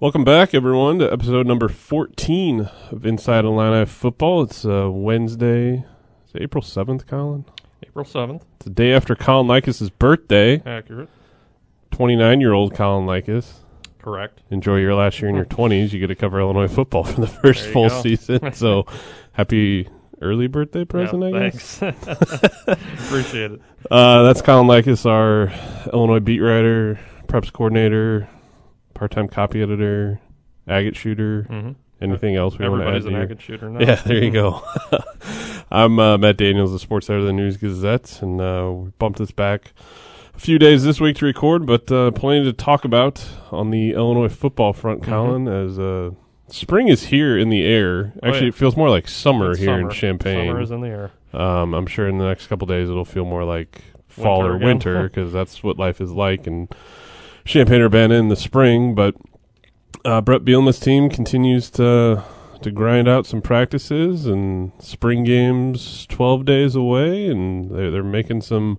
Welcome back, everyone, to episode number 14 of Inside Illini Football. It's uh, Wednesday. Is it April 7th, Colin? April 7th. It's the day after Colin Likas' birthday. Accurate. 29 year old Colin Likas. Correct. Enjoy your last year in your 20s. You get to cover Illinois football for the first full go. season. So happy early birthday present, Yeah, I guess. Thanks. Appreciate it. Uh, that's Colin Likas, our Illinois beat writer, preps coordinator, part time copy editor, agate shooter. hmm Anything else we want to add Everybody's an agate shooter now. Yeah, there you go. I'm uh, Matt Daniels, the sports editor of the News Gazette, and uh, we bumped this back a few days this week to record, but uh, plenty to talk about on the Illinois football front, Mm-hmm. Colin, as uh, spring is here in the air. Oh, Actually, yeah. it feels more like summer It's here in summer. Champaign. Summer is in the air. Um, I'm sure in the next couple days it'll feel more like fall Winter or winter because that's what life is like in Champaign Urbana in the spring. But uh, Brett Bielema's team continues to to grind out some practices and spring games 12 days away, and they're, they're making some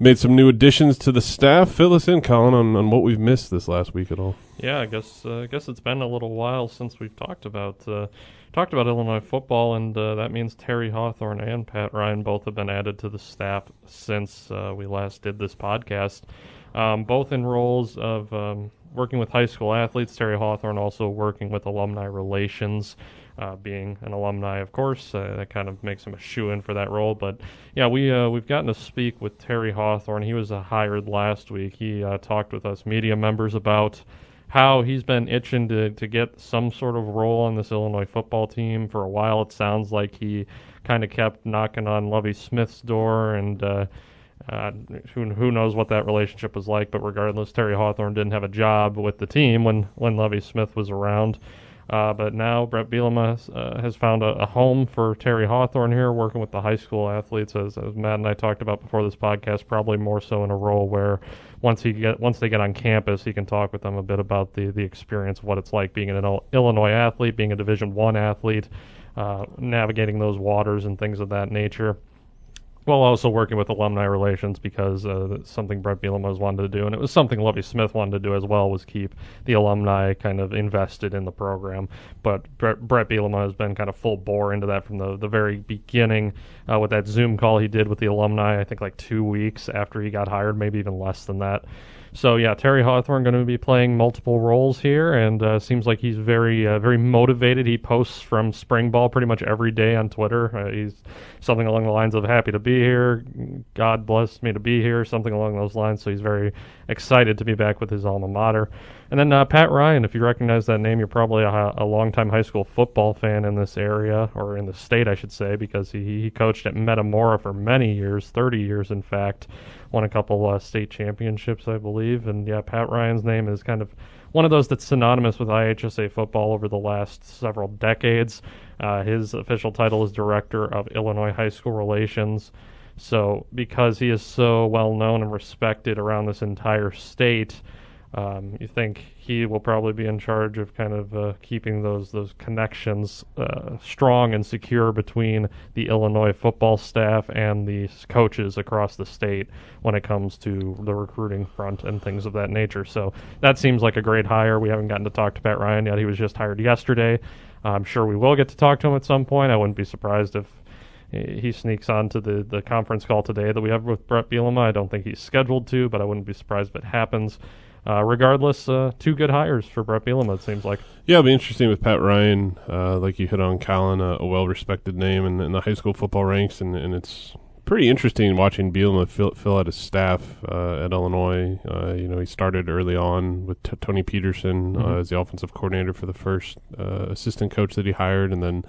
made some new additions to the staff. Fill us in, Colin, on, on what we've missed this last week at all. Yeah, I guess uh, I guess it's been a little while since we've talked about uh, talked about Illinois football, and uh, that means Terry Hawthorne and Pat Ryan both have been added to the staff since uh, we last did this podcast. Um, both in roles of um, working with high school athletes. Terry Hawthorne also working with alumni relations. Uh, being an alumni, of course, uh, that kind of makes him a shoe in for that role. But yeah, we uh, we've gotten to speak with Terry Hawthorne. He was uh, hired last week. He uh, talked with us media members about how he's been itching to, to get some sort of role on this Illinois football team for a while. It sounds like he kind of kept knocking on Lovie Smith's door, and uh, who who knows what that relationship was like. But regardless, Terry Hawthorne didn't have a job with the team when when Lovie Smith was around. Uh, but now Brett Bielema uh, has found a, a home for Terry Hawthorne here, working with the high school athletes, as, as Matt and I talked about before this podcast. Probably more so in a role where once he get once they get on campus, he can talk with them a bit about the the experience of what it's like being an Illinois athlete, being a Division One athlete, uh, navigating those waters and things of that nature while also working with alumni relations because uh, something Brett Bielema has wanted to do, and it was something Lovie Smith wanted to do as well, was keep the alumni kind of invested in the program. But Brett, Brett Bielema has been kind of full bore into that from the, the very beginning uh, with that Zoom call he did with the alumni, I think like two weeks after he got hired, maybe even less than that. So yeah, Terry Hawthorne going to be playing multiple roles here, and uh, seems like he's very uh, very motivated. He posts from spring ball pretty much every day on Twitter. Uh, he's something along the lines of "Happy to be here," "God bless me to be here," something along those lines. So he's very excited to be back with his alma mater. And then uh, Pat Ryan, if you recognize that name, you're probably a, a longtime high school football fan in this area or in the state, I should say, because he, he coached at Metamora for many years, 30 years in fact. Won a couple uh, state championships, I believe. And yeah, Pat Ryan's name is kind of one of those that's synonymous with IHSA football over the last several decades. Uh, his official title is Director of Illinois High School Relations. So, because he is so well known and respected around this entire state, um, you think he will probably be in charge of kind of uh, keeping those those connections uh, strong and secure between the Illinois football staff and the coaches across the state when it comes to the recruiting front and things of that nature. So that seems like a great hire. We haven't gotten to talk to Pat Ryan yet. He was just hired yesterday. I'm sure we will get to talk to him at some point. I wouldn't be surprised if he sneaks onto the, the conference call today that we have with Brett Bielema. I don't think he's scheduled to, but I wouldn't be surprised if it happens. Uh, regardless, uh, two good hires for Brett Bielema, it seems like. Yeah, it'll be interesting with Pat Ryan. Uh, like you hit on Colin, a, a well-respected name in, in the high school football ranks, and, and it's pretty interesting watching Bielema fill, fill out his staff uh, at Illinois. Uh, you know, he started early on with t- Tony Petersen uh, Mhm. as the offensive coordinator for the first uh, assistant coach that he hired, and then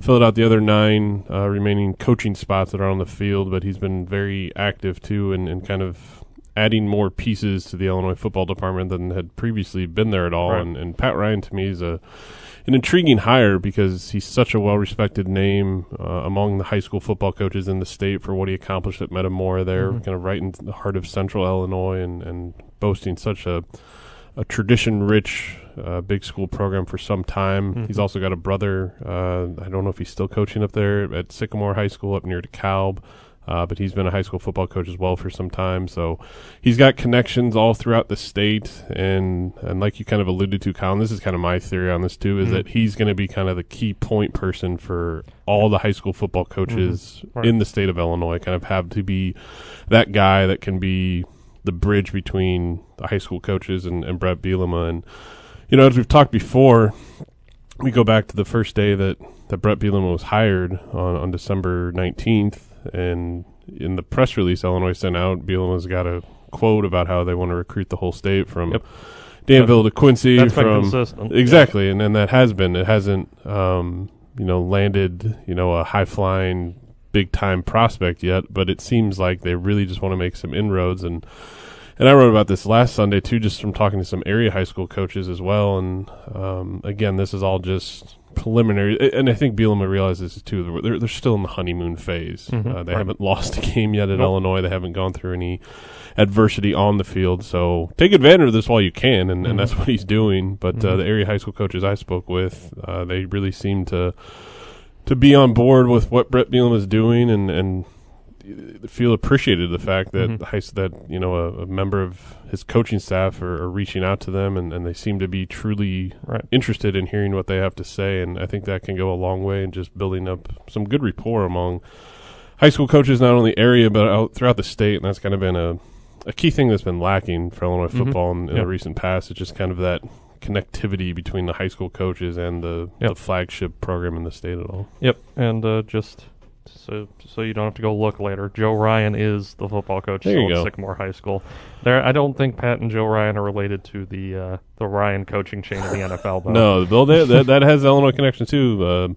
filled out the other nine uh, remaining coaching spots that are on the field. But he's been very active too, and, and kind of adding more pieces to the Illinois football department than had previously been there at all. Right. And, and Pat Ryan to me is a an intriguing hire because he's such a well respected name uh, among the high school football coaches in the state for what he accomplished at Metamora there, Mm-hmm. kind of right in the heart of central Illinois and, and boasting such a a tradition rich uh, big school program for some time. Mm-hmm. He's also got a brother. Uh, I don't know if he's still coaching up there at Sycamore High School up near DeKalb. Uh, but he's been a high school football coach as well for some time, so he's got connections all throughout the state. And and like you kind of alluded to, Colin, this is kind of my theory on this too, is Mhm. that he's going to be kind of the key point person for all the high school football coaches Right. in the state of Illinois. Kind of have to be that guy that can be the bridge between the high school coaches and, and Brett Bielema. And you know, as we've talked before, we go back to the first day that, that Brett Bielema was hired on, on December 19th. And in the press release Illinois sent out, Bielema's got a quote about how they want to recruit the whole state from Yep. Danville to Quincy. That's from consistent. Exactly, and and that has been. It hasn't, um, you know, landed, you know, a high flying, big time prospect yet. But it seems like they really just want to make some inroads. And and I wrote about this last Sunday too, just from talking to some area high school coaches as well. And um, again, this is all just preliminary. And I think Bielema realizes this too. They're they're still in the honeymoon phase. Mhm, Uh, they right. haven't lost a game yet at Nope. Illinois. They haven't gone through any adversity on the field. So take advantage of this while you can, and, Mhm. and that's what he's doing. But uh, Mhm. the area high school coaches I spoke with, uh, they really seem to to be on board with what Brett Bielema is doing, and and feel appreciated the fact that Mhm. the high, that you know a, a member of his coaching staff are, are reaching out to them, and, and they seem to be truly Right. interested in hearing what they have to say. And I think that can go a long way in just building up some good rapport among high school coaches, not only area but out throughout the state. And that's kind of been a a key thing that's been lacking for Illinois Mhm. football in, in Yeah. the recent past. It's just kind of that connectivity between the high school coaches and the, Yep. the flagship program in the state at all. Yep, and uh, just so so you don't have to go look later. Joe Ryan is the football coach There still at. Sycamore High School. There, I don't think Pat and Joe Ryan are related to the uh, the Ryan coaching chain of the NFL. Though. No, Bill, that, that has Illinois connection too. Um,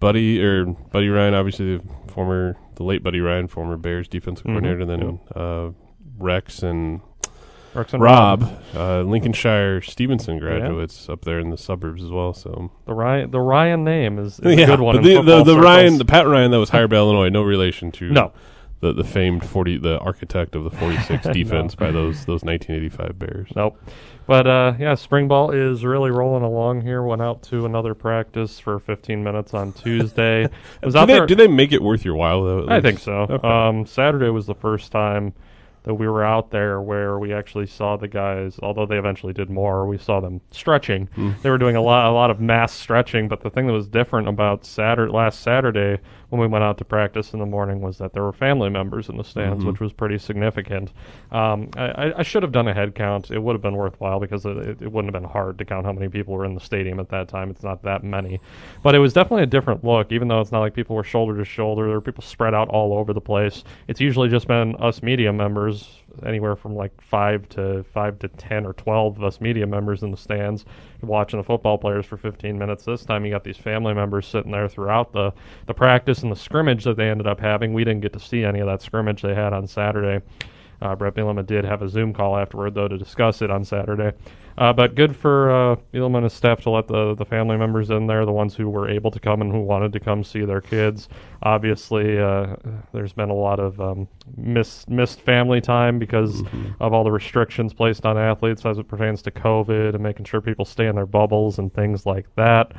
Buddy or Buddy Ryan, obviously the former, the late Buddy Ryan, former Bears defensive Mhm. coordinator, and then uh, Rex and And Rob, uh, Lincolnshire Stevenson graduates up there in the suburbs as well. So The Ryan the Ryan name is, is yeah, a good one. the, the, the Ryan, the Pat Ryan that was hired by Illinois, no relation to No. the the famed forty, the architect of the forty six defense by those those nineteen eighty five Bears. Nope. But uh, yeah, spring ball is really rolling along here. Went out to another practice for 15 minutes on Tuesday. was Do out they, there. do they make it worth your while though? I think so. Okay. Um, Saturday was the first time that we were out there where we actually saw the guys. Although they eventually did more, we saw them stretching. Hmm. They were doing a lot, a lot of mass stretching. But the thing that was different about Saturday, last Saturday, when we went out to practice in the morning, was that there were family members in the stands, Mm-hmm. which was pretty significant. Um, I, I- should have done a head count. It would have been worthwhile because it, it wouldn't have been hard to count how many people were in the stadium at that time. It's not that many, but it was definitely a different look. Even though it's not like people were shoulder to shoulder, there were people spread out all over the place. It's usually just been us media members, anywhere from like five to five to ten or twelve of us media members in the stands watching the football players for 15 minutes. This time, you got these family members sitting there throughout the the practice and the scrimmage that they ended up having. We didn't get to see any of that scrimmage they had on Saturday. Uh, Brett Bielema did have a Zoom call afterward, though, to discuss it on Saturday. Uh, but good for uh, Bielema and his staff to let the, the family members in there, the ones who were able to come and who wanted to come see their kids. Obviously, uh, there's been a lot of um, missed, missed family time because of all the restrictions placed on athletes as it pertains to COVID and making sure people stay in their bubbles and things like that.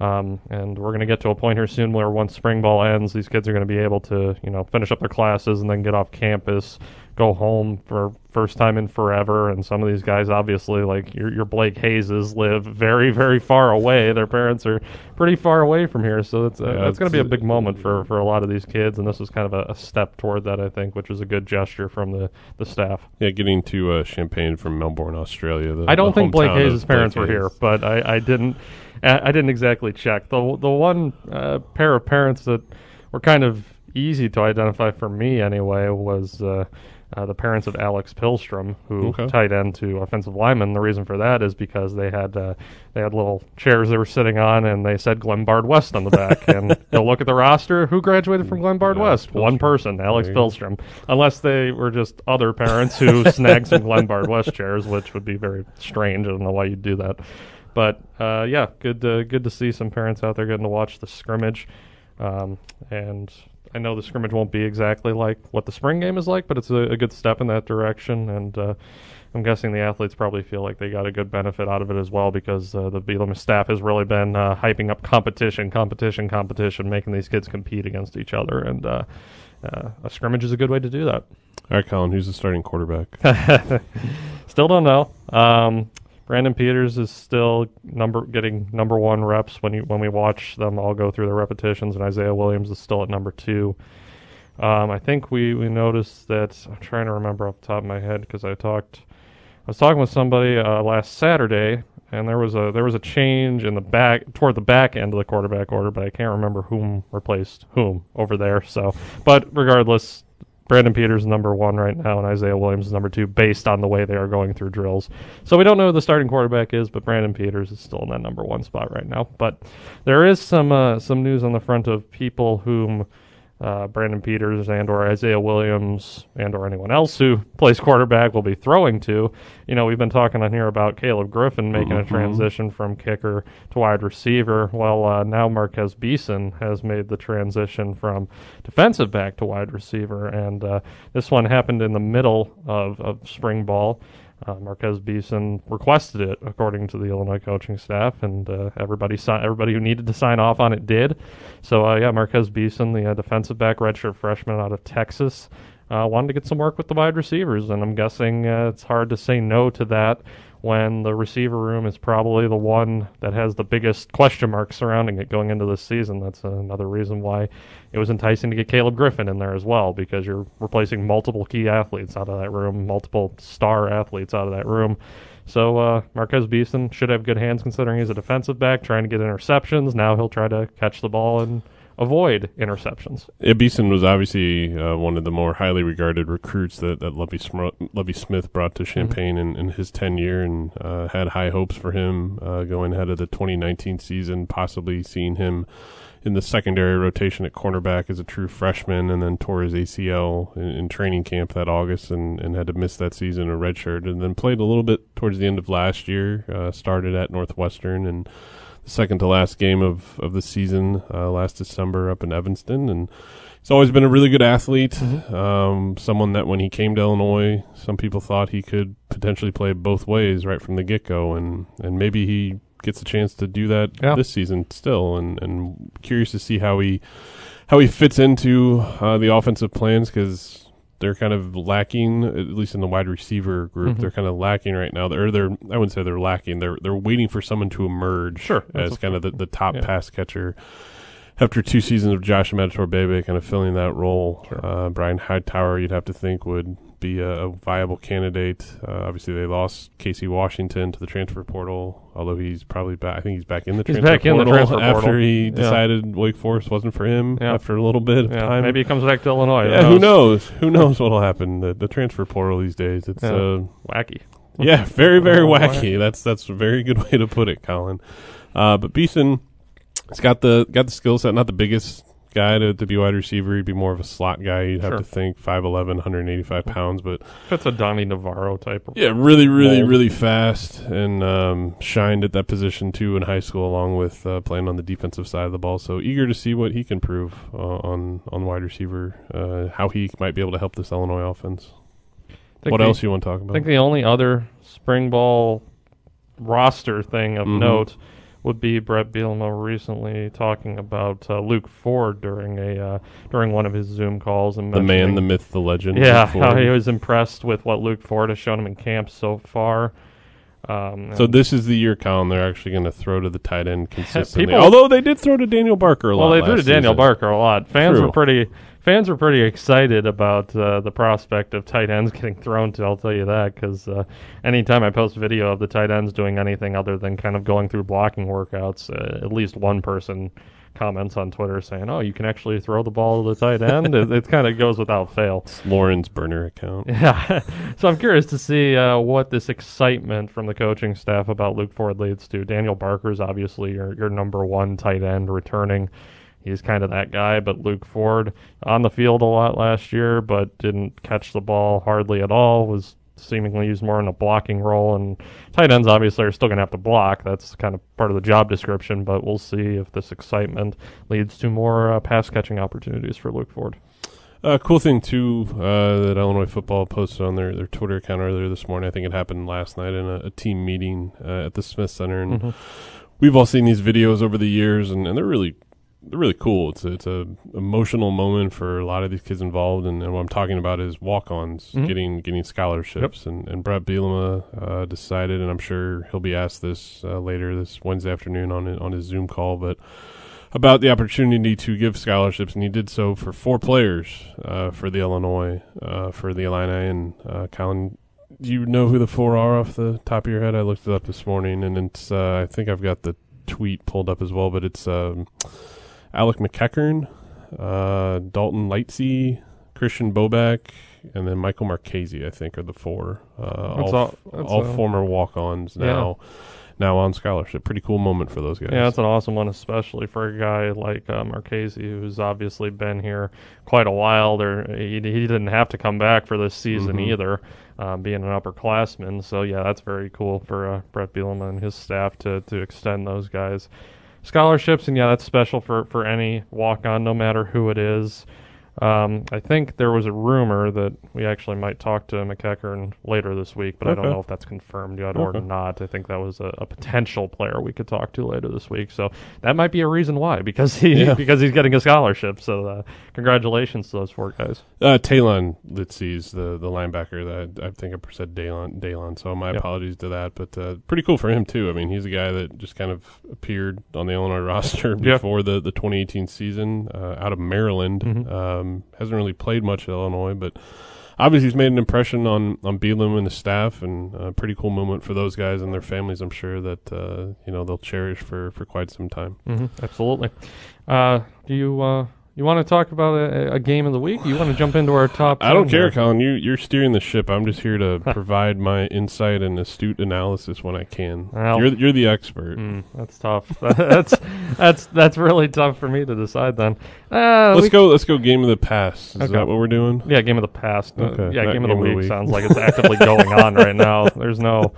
Um, and we're going to get to a point here soon where once spring ball ends, these kids are going to be able to, you know, finish up their classes and then get off campus, go home for first time in forever. And some of these guys, obviously, like your, your Blake Hayeses, live very, very far away. Their parents are pretty far away from here, so it's uh, Yeah, it's going to be a big moment for, for a lot of these kids. And this is kind of a, a step toward that, I think, which is a good gesture from the, the staff. Yeah, getting to uh, Champaign from Melbourne, Australia. The, I don't think Blake Hayes' parents Blake were here, but I, I didn't I I didn't exactly check. The the one uh, pair of parents that were kind of easy to identify for me anyway was uh, uh, the parents of Alex Pihlstrom, who Okay. tight end to offensive lineman. The reason for that is because they had uh, they had little chairs they were sitting on, and they said Glenbard West on the back. and you'll look at the roster, who graduated from Glenbard Alex West? One person, Alex There. Pihlstrom. Unless they were just other parents who snagged some Glenbard West chairs, which would be very strange. I don't know why you'd do that. But uh, yeah, good to, good to see some parents out there getting to watch the scrimmage. Um, and I know the scrimmage won't be exactly like what the spring game is like, but it's a, a good step in that direction. And uh, I'm guessing the athletes probably feel like they got a good benefit out of it as well because uh, the Bielema staff has really been uh, hyping up competition, competition, competition, making these kids compete against each other. And uh, uh, a scrimmage is a good way to do that. All right, Colin, who's the starting quarterback? Still don't know. Um, Brandon Peters is still number getting number one reps when you when we watch them all go through the repetitions, and Isaiah Williams is still at number two. Um, I think we we noticed that. I'm trying to remember off the top of my head because I talked. I was talking with somebody uh, last Saturday, and there was a there was a change in the back toward the back end of the quarterback order, but I can't remember whom replaced whom over there. So, but regardless, Brandon Peters is number one right now, and Isaiah Williams is number two, based on the way they are going through drills. So we don't know who the starting quarterback is, but Brandon Peters is still in that number one spot right now. But there is some uh, some news on the front of people whom uh, Brandon Peters and or Isaiah Williams and or anyone else who plays quarterback will be throwing to. You know, we've been talking on here about Caleb Griffin making a transition from kicker to wide receiver. Well, uh, now Marquez Beason has made the transition from defensive back to wide receiver, and uh, this one happened in the middle of, of spring ball. Uh, Marquez Beason requested it, according to the Illinois coaching staff, and uh, everybody si- everybody who needed to sign off on it did. So uh, yeah, Marquez Beason, the uh, defensive back, redshirt freshman out of Texas, uh, wanted to get some work with the wide receivers, and I'm guessing uh, it's hard to say no to that when the receiver room is probably the one that has the biggest question marks surrounding it going into this season. That's another reason why it was enticing to get Caleb Griffin in there as well, because you're replacing multiple key athletes out of that room, multiple star athletes out of that room. So uh, Marquez Beason should have good hands considering he's a defensive back trying to get interceptions. Now he'll try to catch the ball and avoid interceptions. Beason was obviously uh, one of the more highly regarded recruits that, that Lovie, Smr- Lovie Smith brought to Champaign in, in his tenure and uh, had high hopes for him uh, going ahead of the 2019 season, possibly seeing him in the secondary rotation at cornerback as a true freshman and then tore his ACL in, in training camp that August and, and had to miss that season a redshirt and then played a little bit towards the end of last year, uh, started at Northwestern and the second to last game of, of the season uh, last December up in Evanston. And he's always been a really good athlete. Um, someone that when he came to Illinois, some people thought he could potentially play both ways right from the get go. And, and maybe he gets a chance to do that Yeah. this season still. And, and curious to see how he, how he fits into uh, the offensive plans because they're kind of lacking, at least in the wide receiver group. Mhm. They're kind of lacking right now. They're, they're I wouldn't say they're lacking. They're they're waiting for someone to emerge Sure, as kind of the, the top yeah. pass catcher. After two seasons of Josh Imatorbhebhe kind of filling that role, Sure. uh, Brian Hightower, you'd have to think would be a, a viable candidate. Uh, obviously, they lost Casey Washington to the transfer portal, although he's probably back. I think he's back in the He's transfer back in the transfer portal after he Yeah. decided Wake Forest wasn't for him Yeah. after a little bit of Yeah, time. maybe he comes back to Illinois. Yeah, who knows? Who knows what'll happen? The, the transfer portal these days. It's uh, Wacky. yeah, very very Oh, wacky. That's that's a very good way to put it, Colin. Uh, but Beason, has got the got the skill set. Not the biggest guy to, to be wide receiver. He'd be more of a slot guy. You'd have Sure. to think 5'11", 185 pounds, but That's a Donnie Navarro type. Of yeah, really, really, Mold. really fast and um, shined at that position too in high school, along with uh, playing on the defensive side of the ball. So eager to see what he can prove uh, on on wide receiver, uh, how he might be able to help this Illinois offense. What the- else you want to talk about? I think the only other spring ball roster thing of Mhm. note would be Brett Bielema recently talking about uh, Luke Ford during a uh, during one of his Zoom calls and the man, the myth, the legend. yeah, how he was impressed with what Luke Ford has shown him in camp so far. Um, So this is the year, Colin. They're actually going to throw to the tight end consistently. People- Although they did throw to Daniel Barker a well, lot. they threw to Daniel season. Barker a lot. Fans True. were pretty fans were pretty excited about uh, the prospect of tight ends getting thrown to. I'll tell you that because uh, anytime I post video of the tight ends doing anything other than kind of going through blocking workouts, uh, at least one person comments on Twitter saying, "Oh, you can actually throw the ball to the tight end." it, it kind of goes without fail. It's Loren's burner account. Yeah, so I'm curious to see uh, what this excitement from the coaching staff about Luke Ford leads to. Daniel Barker's obviously your your number one tight end returning. He's kind of that guy, but Luke Ford on the field a lot last year, but didn't catch the ball hardly at all. Was seemingly used more in a blocking role. And tight ends obviously are still going to have to block. That's kind of part of the job description. But we'll see if this excitement leads to more uh, pass catching opportunities for Luke Ford. Uh, cool thing too uh, that Illinois football posted on their, their Twitter account earlier this morning. I think it happened last night in a, a team meeting uh, at the Smith Center, and Mhm. we've all seen these videos over the years, and, and they're really really cool. It's a, it's a emotional moment for a lot of these kids involved, and, and what I'm talking about is walk-ons Mhm. getting getting scholarships, and and Brett Bielema uh, decided, and I'm sure he'll be asked this uh, later this Wednesday afternoon on on his Zoom call, but about the opportunity to give scholarships, and he did so for four players uh, for the Illinois, uh, for the Illini. And uh, Colin, do you know who the four are off the top of your head? I looked it up this morning, and it's uh, I think I've got the tweet pulled up as well, but it's um, Alec McEachern, uh, Dalton Lightsey, Christian Boback, and then Michael Marchese. I think are the four. Uh, all all- all a- former walk-ons now. Now on scholarship, pretty cool moment for those guys. Yeah, that's an awesome one, especially for a guy like uh, Marchese, who's obviously been here quite a while. There, he, he didn't have to come back for this season Mhm. either, um, being an upperclassman. So yeah, that's very cool for uh, Brett Bielema and his staff to to extend those guys scholarships. And yeah, that's special for for any walk on, no matter who it is. Um, I think there was a rumor that we actually might talk to McEachern later this week, but I don't know if that's confirmed yet or not. I think that was a, a potential player we could talk to later this week. So that might be a reason why, because he Yeah. because he's getting a scholarship. So uh, congratulations to those four guys. Uh, Talon Litzy's the the linebacker that I think I said Dalon Dalon. So my Yep. apologies to that, but uh, pretty cool for him too. I mean, he's a guy that just kind of appeared on the Illinois roster before the the 2018 season uh, out of Maryland. Mhm. Um, hasn't really played much at Illinois, but. Obviously, he's made an impression on on Bielema and the staff, and a pretty cool moment for those guys and their families. I'm sure that uh, you know they'll cherish for, for quite some time. hmm absolutely. Uh, do you uh, you want to talk about a, a game of the week? You want to jump into our top? I don't care? Colin. You you're steering the ship. I'm just here to provide my insight and astute analysis when I can. Well- you're you're the expert. Mm, that's tough. that's that's that's really tough for me to decide. Then uh, Let's we- go. Let's go. Game of the past. Is Okay. that what we're doing? Yeah, game of the past. Uh, yeah, not game of the game of the week week. sounds like it's actively going on right now. There's no,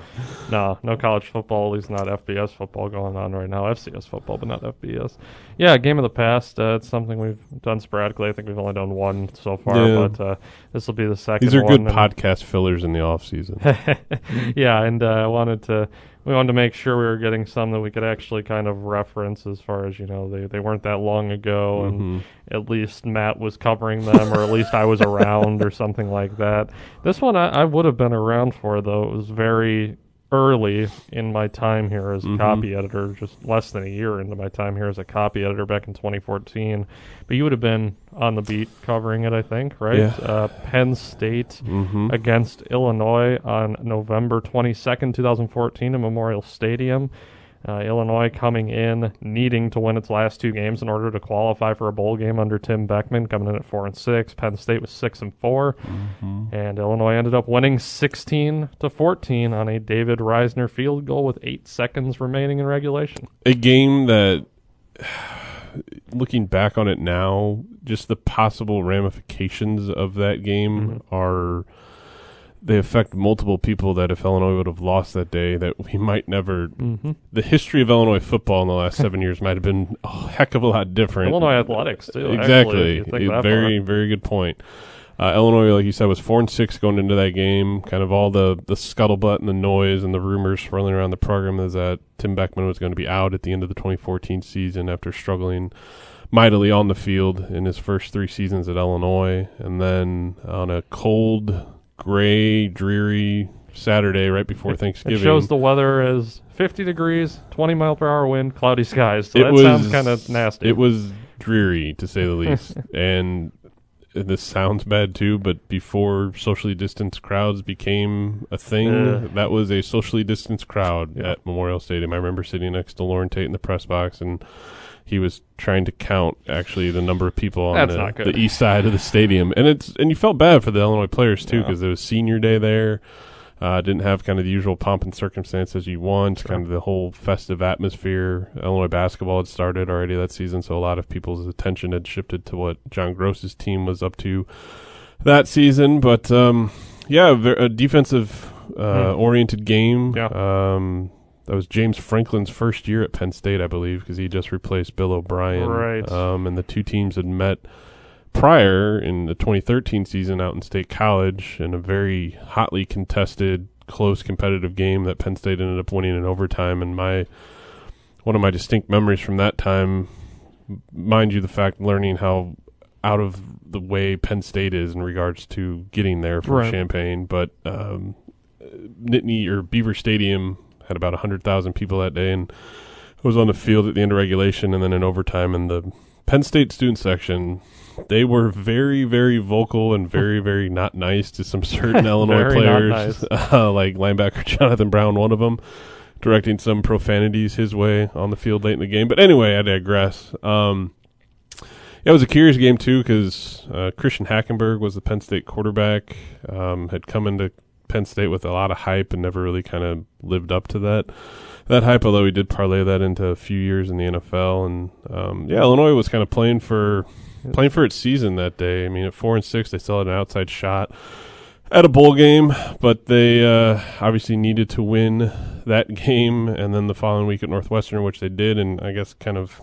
no, no college football. At least not FBS football going on right now. FCS football, but not FBS. Yeah, game of the past. Uh, it's something we've done sporadically. I think we've only done one so far, Yeah. but uh, this will be the second. These are good one, and- podcast fillers in the off season. yeah, and uh, I wanted to we wanted to make sure we were getting some that we could actually kind of reference as far as you know they they weren't that long ago, and Mhm. at least Matt was covering them, or at least I was around, or something like that. This one I, I would have been around for though. It was very early in my time here as a Mhm. copy editor, just less than a year into my time here as a copy editor back in 2014. But you would have been on the beat covering it, I think, right? Yeah. Uh, Penn State Mhm. against Illinois on November 22nd, 2014 in Memorial Stadium. Uh, Illinois coming in needing to win its last two games in order to qualify for a bowl game under Tim Beckman, coming in at four and six. Penn State was six and 4 and Illinois ended up winning 16 to 14 on a David Reisner field goal with eight seconds remaining in regulation. a game that, looking back on it now, just the possible ramifications of that game Mm-hmm. are. They affect multiple people that if Illinois would have lost that day, that we might never. Mm-hmm. The history of Illinois football in the last seven years might have been a heck of a lot different. Illinois athletics too. exactly. if you think A that very, far. very good point. Uh, Illinois, like you said, was four and six going into that game. Kind of all the the scuttlebutt and the noise and the rumors swirling around the program is that Tim Beckman was going to be out at the end of the 2014 season after struggling mightily on the field in his first three seasons at Illinois, and then on a cold, gray, dreary Saturday right before Thanksgiving. It shows the weather is 50 degrees, 20 mile per hour wind, cloudy skies. So It that was- sounds kind of nasty. It was dreary to say the least, and this sounds bad too, but before socially distanced crowds became a thing, Yeah. that was a socially distanced crowd Yeah. at Memorial Stadium. I remember sitting next to Loren Tate in the press box, and he was trying to count actually the number of people on the, the east side of the stadium, and it's and you felt bad for the Illinois players too Yeah. because it was senior day there. Uh, didn't have kind of the usual pomp and circumstances you want, Sure. kind of the whole festive atmosphere. Illinois basketball had started already that season, so a lot of people's attention had shifted to what John Groce's team was up to that season. But um, yeah, a, defensive uh, Hmm. oriented game. Yeah. Um, that was James Franklin's first year at Penn State, I believe, because he just replaced Bill O'Brien. Right. Um, and the two teams had met prior in the 2013 season out in State College in a very hotly contested, close competitive game that Penn State ended up winning in overtime. And my one of my distinct memories from that time, mind you, the fact learning how out of the way Penn State is in regards to getting there from Right. Champaign, but um, Nittany or Beaver Stadium had about hundred thousand people that day, and was on the field at the end of regulation, and then in overtime. And the Penn State student section, they were very, very vocal and very, very not nice to some certain Illinois players, uh, like linebacker Jonathan Brown, one of them, directing some profanities his way on the field late in the game. But anyway, I digress. Um, yeah, it was a curious game too because uh, Christian Hackenberg was the Penn State quarterback. Um, had come into Penn State with a lot of hype and never really kind of lived up to that that hype. Although he did parlay that into a few years in the NFL, and um, yeah, Illinois was kind of playing for playing for its season that day. I mean, at four and six, they still had an outside shot at a bowl game, but they uh, obviously needed to win that game, and then the following week at Northwestern, which they did, and I guess kind of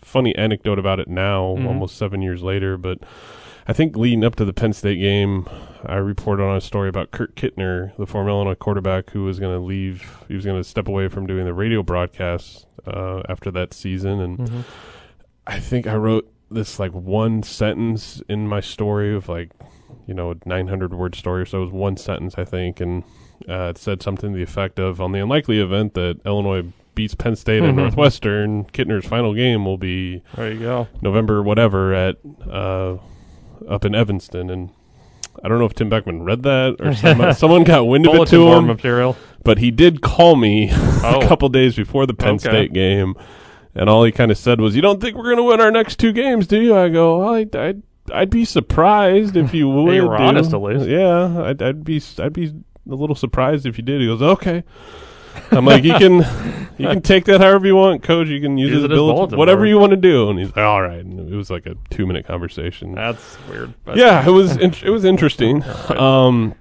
funny anecdote about it now, Mhm. almost seven years later, but. I think leading up to the Penn State game, I reported on a story about Kurt Kittner, the former Illinois quarterback, who was going to leave. He was going to step away from doing the radio broadcasts uh, after that season, and Mhm. I think I wrote this like one sentence in my story of like, you know, a 900 word story or so. It was one sentence, I think, and uh, it said something to the effect of, "On the unlikely event that Illinois beats Penn State and Mhm. Northwestern, Kittner's final game will be There you go. November whatever at uh, up in Evanston." And I don't know if Tim Beckman read that or someone, uh, someone got wind of it to him, material. but he did call me Oh. a couple days before the Penn Okay. State game, and all he kind of said was, "You don't think we're going to win our next two games, do you?" I go, well, I'd, I'd, I'd be surprised if you would." you were do." honest, at least. Yeah, I'd, I'd be, I'd be a little surprised if you did. He goes, "Okay." I'm like, you can, you can take that however you want, Coach. You can use, Use it as it bulletin whatever you want to do. And he's like, "All right." And it was like a two minute conversation. That's weird. Yeah, it was in- it was interesting. Um,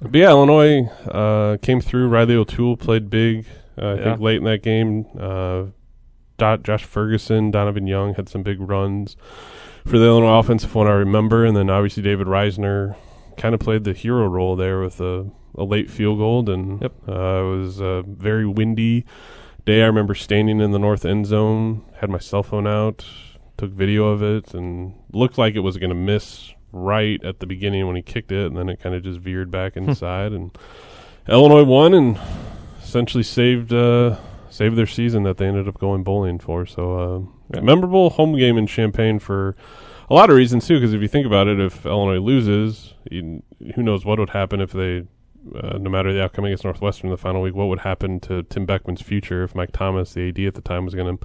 but yeah, Illinois uh, came through. Riley O'Toole played big. Uh, I Yeah. think late in that game. Uh, Dot, Josh Ferguson, Donovonn Young had some big runs for the Illinois offensive one I remember, and then obviously David Reisner kind of played the hero role there with a, a late field goal, and Yep. uh, it was a very windy day. I remember standing in the north end zone, had my cell phone out, took video of it, and looked like it was going to miss right at the beginning when he kicked it, and then it kind of just veered back inside, and Illinois won and essentially saved uh, saved their season that they ended up going bowling for. So uh, Yeah. memorable home game in Champaign for a lot of reasons too. Because if you think about it, if Illinois loses, you, who knows what would happen if they. Uh, no matter the outcome against Northwestern in the final week, what would happen to Tim Beckman's future if Mike Thomas, the AD at the time, was going to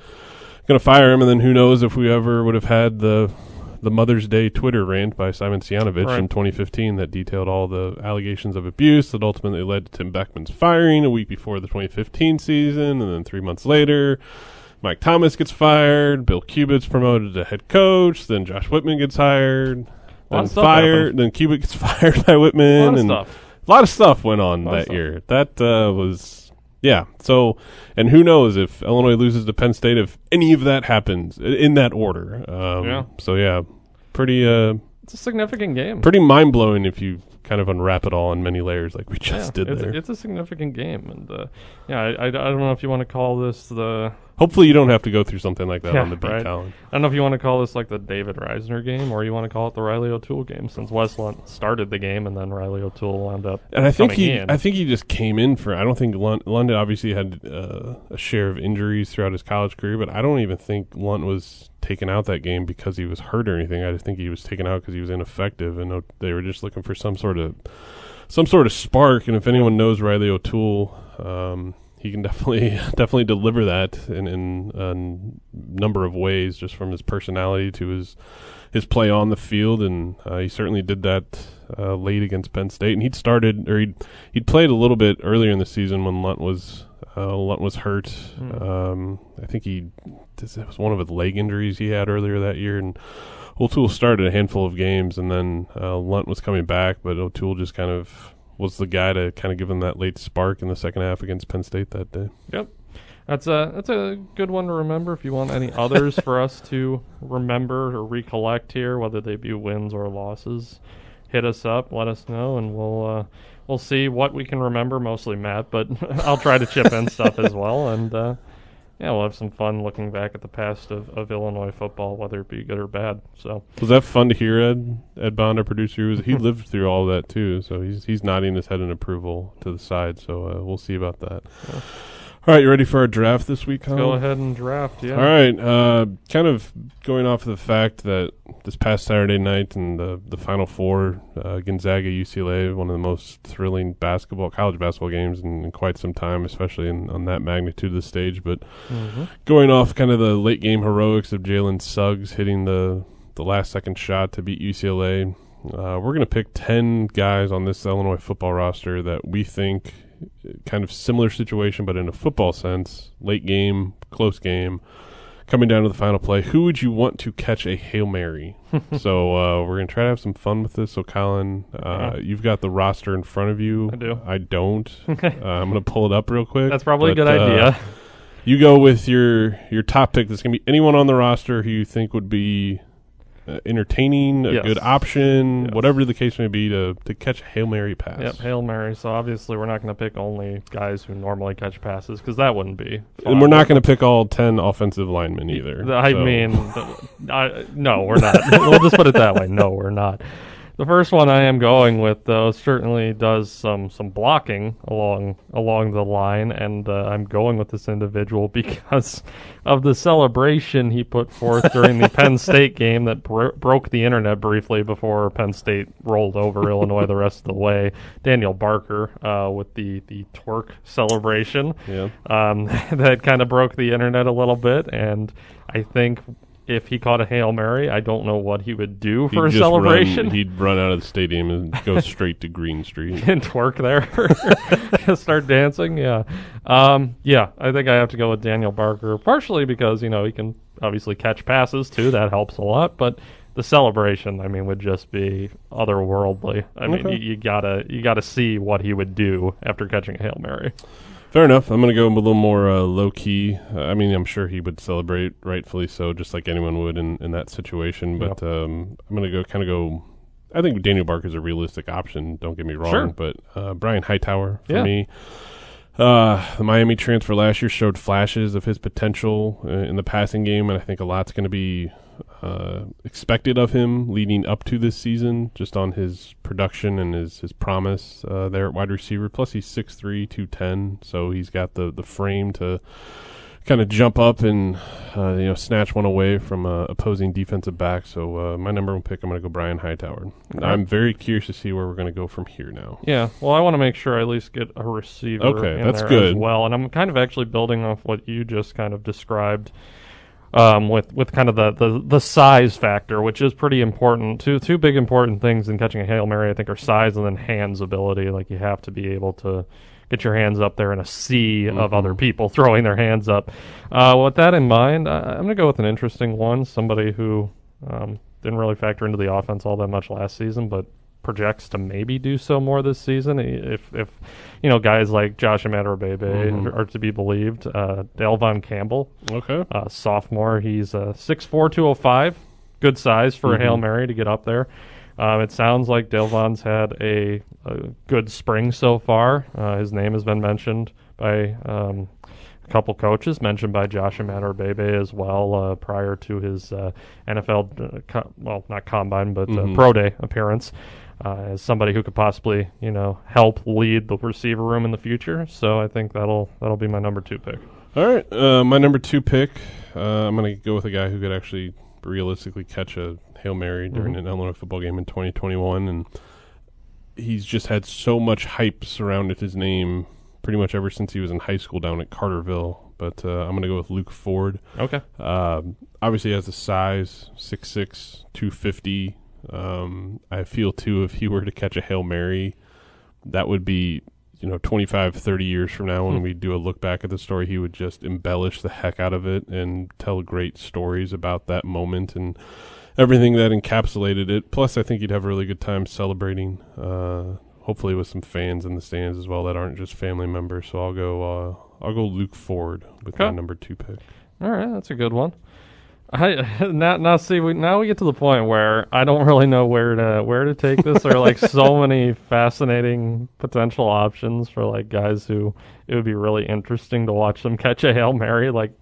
going to fire him? And then who knows if we ever would have had the the Mother's Day Twitter rant by Simon Cvijanovic Right. in 2015 that detailed all the allegations of abuse that ultimately led to Tim Beckman's firing a week before the 2015 season, and then three months later, Mike Thomas gets fired, Bill Cubit's promoted to head coach, then Josh Whitman gets hired, then fired, then Cubit gets fired by Whitman, and stuff. A lot of stuff went on that stuff. year. That uh, was yeah. So, and who knows if Illinois loses to Penn State if any of that happens in that order. Um, Yeah. So yeah, pretty uh, It's a significant game. pretty mind blowing if you kind of unwrap it all in many layers like we just yeah, did it's, there. It's a significant game, and uh, yeah, I, I, I don't know if you want to call this the Hopefully, you don't have to go through something like that Yeah, on the beat, right. Colin. I don't know if you want to call this like the David Reisner game or you want to call it the Riley O'Toole game, since Wes Lunt started the game and then Riley O'Toole wound up. And I think coming he, in. I think he just came in for. I don't think Lunt, London obviously had uh, a share of injuries throughout his college career, but I don't even think Lunt was taken out that game because he was hurt or anything. I just think he was taken out because he was ineffective, and O- they were just looking for some sort of some sort of spark. And if anyone knows Riley O'Toole, um, he can definitely definitely deliver that in, in a number of ways, just from his personality to his his play on the field, and uh, he certainly did that uh, late against Penn State. And he'd started, or he'd he'd played a little bit earlier in the season when Lunt was uh, Lunt was hurt. Hmm. Um, I think he this was one of his leg injuries he had earlier that year, and O'Toole started a handful of games, and then uh, Lunt was coming back, but O'Toole just kind of was the guy to kind of give him that late spark in the second half against Penn State that day. Yep. That's a that's a good one to remember. If you want any others for us to remember or recollect here, whether they be wins or losses, hit us up, let us know, and we'll uh, we'll see what we can remember. Mostly Matt, but I'll try to chip in stuff as well, and uh, yeah, we'll have some fun looking back at the past of, of Illinois football, whether it be good or bad. So Was that fun to hear, Ed? Ed Bond, our producer, he, was, he lived through all that too, so he's he's nodding his head in approval to the side. So uh, we'll see about that. All right, you ready for our draft this week? Colin? go ahead and draft. Yeah. All right, uh, kind of going off of the fact that this past Saturday night and the the Final Four, uh, Gonzaga UCLA, one of the most thrilling basketball college basketball games in, in quite some time, especially in, on that magnitude of the stage. But Mhm. going off kind of the late game heroics of Jalen Suggs hitting the the last second shot to beat UCLA. Uh, we're going to pick 10 guys on this Illinois football roster that we think kind of similar situation, but in a football sense, late game, close game, coming down to the final play. Who would you want to catch a Hail Mary? so uh, we're going to try to have some fun with this. So, Colin, uh, Uh-huh. you've got the roster in front of you. I do. I don't. uh, I'm going to pull it up real quick. That's probably a but, good uh, idea. you go with your your top pick. That's gonna be anyone on the roster who you think would be uh, entertaining, a Yes. good option, Yes. whatever the case may be, to to catch a hail mary pass. Yep, Hail Mary. So obviously we're not going to pick only guys who normally catch passes because that wouldn't be. and we're not going to pick all ten offensive linemen either. I so- mean, I, no, we're not. we'll just put it that way. No, we're not. The first one I am going with, though, certainly does some some blocking along along the line, and uh, I'm going with this individual because of the celebration he put forth during the Penn State game that bro- broke the internet briefly before Penn State rolled over Illinois the rest of the way. Daniel Barker uh, with the the twerk celebration yeah. um, that kind of broke the internet a little bit. And I think if he caught a hail mary, I don't know what he would do He'd for a celebration. Run, he'd run out of the stadium and go straight to Green Street. and twerk there, start dancing. Yeah, um, yeah. I think I have to go with Daniel Barker, partially because you know he can obviously catch passes too. That helps a lot, but. The celebration, I mean, would just be otherworldly. I mean, you, you gotta you gotta see what he would do after catching a hail mary. Fair enough. I'm going to go a little more uh, low key. Uh, I mean, I'm sure he would celebrate, rightfully so, just like anyone would in, in that situation. But um, I'm going to go kind of go. I think Daniel Barker's a realistic option. Don't get me wrong, Sure. but uh, Brian Hightower for Yeah. me. Uh, the Miami transfer last year showed flashes of his potential uh, in the passing game, and I think a lot's going to be uh, expected of him leading up to this season, just on his production and his his promise uh, there at wide receiver. Plus, he's 6'3", 210, so he's got the the frame to kind of jump up and uh, you know snatch one away from uh, opposing defensive back. So uh, my number one pick, I'm going to go Brian Hightower. I'm very curious to see where we're going to go from here now. Yeah, well, I want to make sure I at least get a receiver Okay, in that's there good. as well. And I'm kind of actually building off what you just kind of described um, with with kind of the, the, the size factor, which is pretty important. Two two big important things in catching a hail mary, I think, are size and then hands ability. Like you have to be able to get your hands up there in a sea of Mm-hmm. other people throwing their hands up. Uh, with that in mind, I, I'm going to go with an interesting one. Somebody who um, didn't really factor into the offense all that much last season, but projects to maybe do so more this season if if you know guys like Josh Imatorbhebhe Mhm. are, are to be believed. Uh, Delvon Campbell, Okay. uh, sophomore, he's uh, 6'4", 205. good size for a hail Mhm. mary to get up there. Um, it sounds like Delvon's had a, a good spring so far. Uh, his name has been mentioned by um, couple coaches mentioned by Josh Bebe as well uh, prior to his uh, NFL, uh, co- well, not combine, but Mhm. pro day appearance. Uh, as somebody who could possibly, you know, help lead the receiver room in the future, so I think that'll that'll be my number two pick. All right, uh, my number two pick. Uh, I'm going to go with a guy who could actually realistically catch a hail mary during Mhm. an Illinois football game in 2021, and he's just had so much hype surrounded his name pretty much ever since he was in high school down at Carterville. But uh, I'm going to go with Luke Ford. Okay. Um, obviously, he has the size 6'6", 250. Um, I feel too if he were to catch a hail mary, that would be you know 25 30 years from now when Hmm. we do a look back at the story he would just embellish the heck out of it and tell great stories about that moment and everything that encapsulated it plus i think he'd have a really good time celebrating uh, hopefully with some fans in the stands as well that aren't just family members so i'll go uh, i'll go luke ford with my number two pick All right, that's a good one. I now now see we now we get to the point where I don't really know where to where to take this. There are like so many fascinating potential options for like guys who it would be really interesting to watch them catch a hail mary, like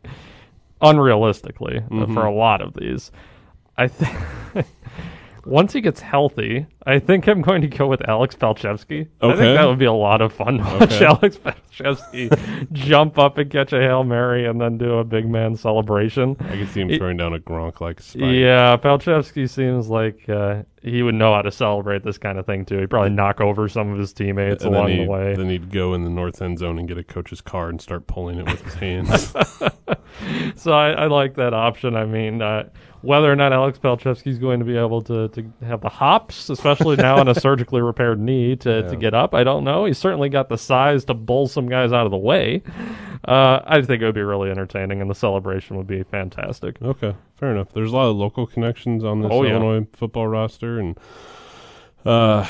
unrealistically uh, Mhm. for a lot of these. I think once he gets healthy, I think I'm going to go with Alex Palczewski. I think that would be a lot of fun to watch Okay. Alex Palczewski jump up and catch a Hail Mary and then do a big man celebration. i can see him throwing down a gronk like spike Yeah, Palczewski seems like uh, he would know how to celebrate this kind of thing too. He'd probably knock over some of his teammates and along the way. then he'd go in the north end zone and get a coach's car and start pulling it with his hands. so I, I like that option. I mean, uh, whether or not Alex Palczewski's going to be able to, to have the hops, especially now on a surgically repaired knee, to, Yeah. to get up, I don't know. He's certainly got the size to bull some guys out of the way. Uh, I think it would be really entertaining, and the celebration would be fantastic. Okay, fair enough. There's a lot of local connections on this Oh, yeah. Illinois football roster, and uh,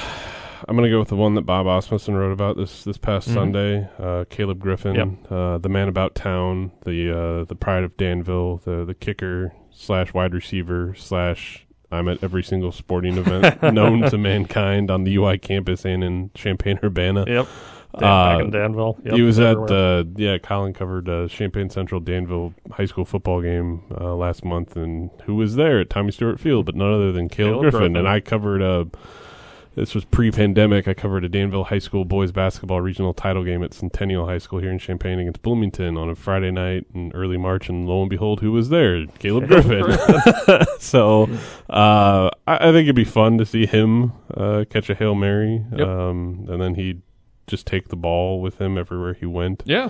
I'm going to go with the one that Bob Asmussen wrote about this this past Mhm. Sunday. Uh, Caleb Griffin, Yep. uh, the man about town, the uh, the pride of Danville, the the kicker slash wide receiver slash. I'm at every single sporting event known to mankind on the UI campus and in Champaign Urbana. Yep. Dan, Uh, back in Danville. Yep, he was at everywhere. the yeah. Colin covered uh, Champaign Central Danville high school football game uh, last month, and who was there at Tommy Stewart Field? But none other than Caleb, Caleb Griffin. Griffin. And I covered uh This was pre-pandemic. I covered a Danville High School boys basketball regional title game at Centennial High School here in Champaign against Bloomington on a Friday night in early March, and lo and behold, who was there? Caleb Griffin. so uh, I, I think it'd be fun to see him uh, catch a hail mary, Yep. um, and then he'd just take the ball with him everywhere he went Yeah.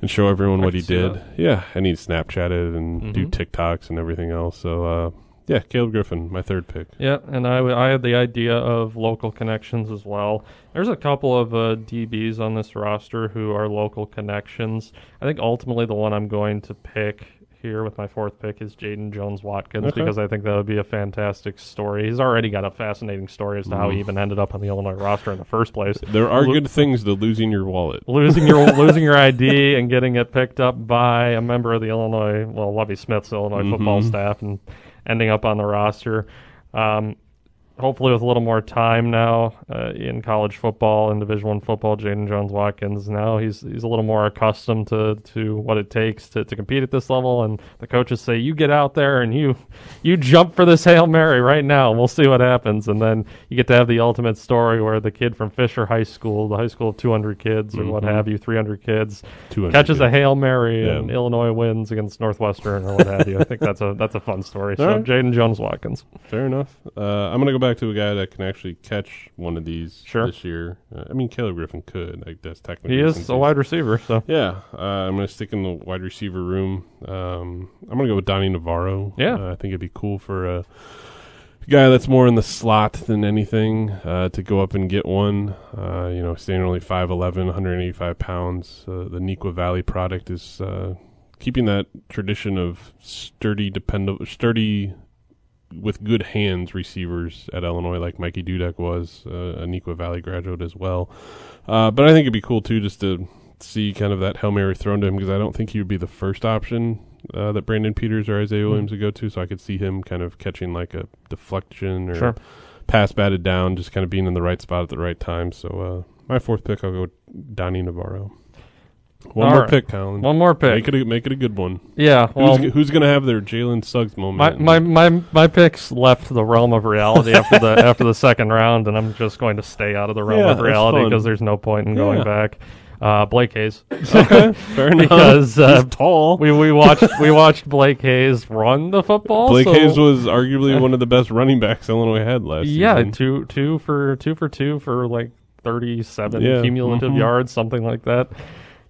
and show everyone I what he did. that. Yeah, and he'd Snapchat it and do Mhm. TikToks and everything else. So uh, yeah, Caleb Griffin, my third pick. Yeah, and I, w- I had the idea of local connections as well. There's a couple of uh, DBs on this roster who are local connections. I think ultimately the one I'm going to pick here with my fourth pick is Jaden Jones Watkins Okay. because I think that would be a fantastic story. He's already got a fascinating story as to how he Mm. even ended up on the Illinois roster in the first place. There are Lo- good things to losing your wallet. losing your losing your ID and getting it picked up by a member of the Illinois, well, Lovie Smith's Illinois football Mhm. staff, and ending up on the roster. Um, hopefully, with a little more time now uh, in college football and Division One football, Jaden Jones Watkins now he's he's a little more accustomed to, to what it takes to, to compete at this level. And the coaches say, "You get out there and you you jump for this hail mary right now. and We'll see what happens." And then you get to have the ultimate story where the kid from Fisher High School, the high school of 200 kids or what Mhm. have you, 300 kids, 200 catches a hail mary Yeah. and Illinois wins against Northwestern or what have you. I think that's a that's a fun story. So All right. Jaden Jones Watkins. Fair enough. Uh, I'm gonna go back to a guy that can actually catch one of these Sure. this year. Uh, I mean, Caleb Griffin could. Like that's technically He is a wide receiver, so Yeah, uh, I'm going to stick in the wide receiver room. Um, I'm going to go with Donnie Navarro. Yeah. Uh, I think it'd be cool for a guy that's more in the slot than anything uh, to go up and get one. Uh, you know, staying only 5'11", 185 pounds. Uh, the Neuqua Valley product is uh, keeping that tradition of sturdy, dependable, sturdy with good hands receivers at Illinois, like Mikey Dudek was, uh, a Neuqua Valley graduate as well. Uh, but I think it'd be cool too, just to see kind of that hail mary thrown to him because I don't think he would be the first option uh, that Brandon Peters or Isaiah Hmm. Williams would go to. So I could see him kind of catching like a deflection or Sure. pass batted down, just kind of being in the right spot at the right time. So uh, my fourth pick, I'll go with Donnie Navarro. One All more right. pick, Colin. One more pick. Make it a, make it a good one. yeah. Well, who's, who's going to have their Jalen Suggs moment? my my my my picks left the realm of reality after the after the second round, and I'm just going to stay out of the realm Yeah, of reality because there's no point in going Yeah. back. Uh, Blake Hayes. okay, fair enough. Because, uh, tall. we we watched we watched Blake Hayes run the football. Blake so- Hayes was arguably one of the best running backs Illinois had last yeah season. two two for two for two for like 37 Yeah, cumulative mhm. yards, something like that.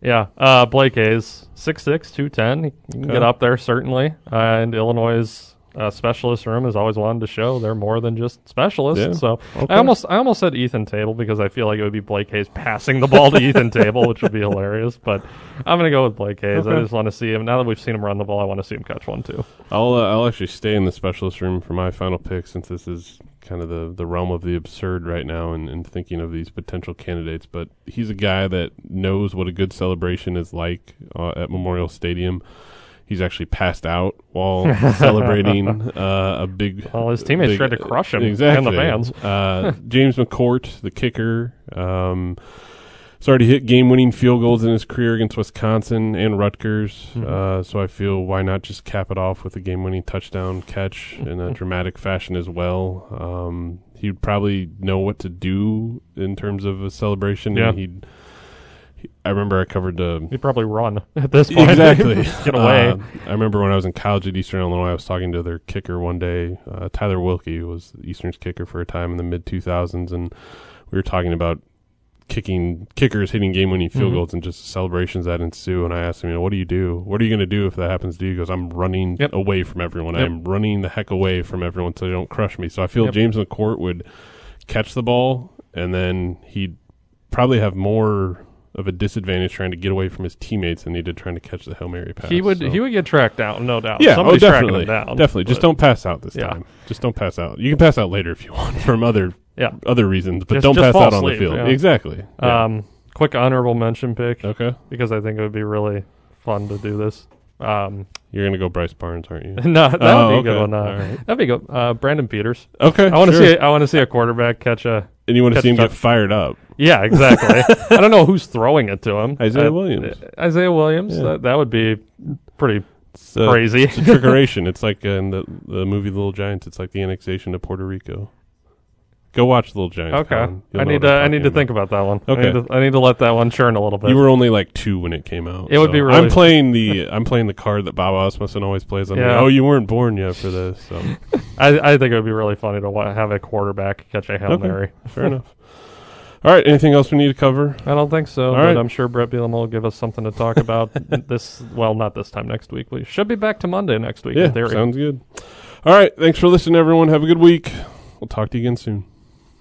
Yeah, uh, Blake Hayes, 6'6", 210. He can Okay. get up there certainly. Uh, and Illinois' uh, specialist room has always wanted to show they're more than just specialists. Yeah, So okay. I almost I almost said Ethan Tabel because I feel like it would be Blake Hayes passing the ball to Ethan Tabel, which would be hilarious. But I'm gonna go with Blake Hayes. I just want to see him. Now that we've seen him run the ball, I want to see him catch one too. I'll uh, I'll actually stay in the specialist room for my final pick since this is kind of the, the realm of the absurd right now and, and thinking of these potential candidates. But he's a guy that knows what a good celebration is like uh, at Memorial Stadium. He's actually passed out while celebrating uh, a big. Well, his teammates big- tried to crush him and the fans. Uh, James McCourt, the kicker. Um, started to hit game-winning field goals in his career against Wisconsin and Rutgers. Mhm. Uh, so I feel why not just cap it off with a game-winning touchdown catch in a dramatic fashion as well. Um, he'd probably know what to do in terms of a celebration. Yeah. And he'd. I remember I covered the He'd probably run at this point. exactly Get away. Uh, I remember when I was in college at Eastern Illinois, I was talking to their kicker one day. Uh, Tyler Wilkie was Eastern's kicker for a time in the mid 2000s, and we were talking about kicking kickers hitting game winning field Mhm. goals and just celebrations that ensue. And I asked him, you know, what do you do? What are you going to do if that happens to you? He goes, I'm running Yep. away from everyone. Yep. I'm running the heck away from everyone so they don't crush me. So I feel Yep. James McCourt would catch the ball and then he'd probably have more of a disadvantage trying to get away from his teammates than he did trying to catch the Hail Mary pass. He would So- he would get tracked out, no doubt. yeah, Somebody's oh, tracking definitely, him down. definitely. Just don't pass out this Yeah. time. Just don't pass out. You can pass out later if you want from other Yeah. other reasons, but Just- don't just pass out on the field. yeah. Exactly. Yeah. Um, quick honorable mention pick okay, because I think it would be really fun to do this. Um, you're gonna go Bryce Barnes, aren't you? no, that Oh, would be okay. good one. Uh, right. That'd be good. Uh, Brandon Peters. Okay, I want to sure. see. I want to see a quarterback catch a. and you want to see him get fired up. Yeah, exactly. I don't know who's throwing it to him. Isaiah Uh, Williams. Isaiah Williams. Yeah. That, that would be pretty It's, uh, crazy. It's a trickeration. it's like uh, in the the movie Little Giants. It's like the annexation of Puerto Rico. Go watch Little Giants. Okay, Colin. You'll I know need what to. I'm I need to talking think about. that one. Okay. I need, to, I need to let that one churn a little bit. You were only like two when it came out. It would be really- I'm playing the I'm playing the card that Bob Asmussen always plays. I'm Yeah. oh, you weren't born yet for this. So I, I think it would be really funny to wa- have a quarterback catch a hail Okay. mary. fair enough. All right. Anything else we need to cover? I don't think so, All but right. I'm sure Brett Bielema will give us something to talk about this. Well, not this time next week. We should be back to Monday next week. Yeah, in theory. sounds good. All right. Thanks for listening, everyone. Have a good week. We'll talk to you again soon.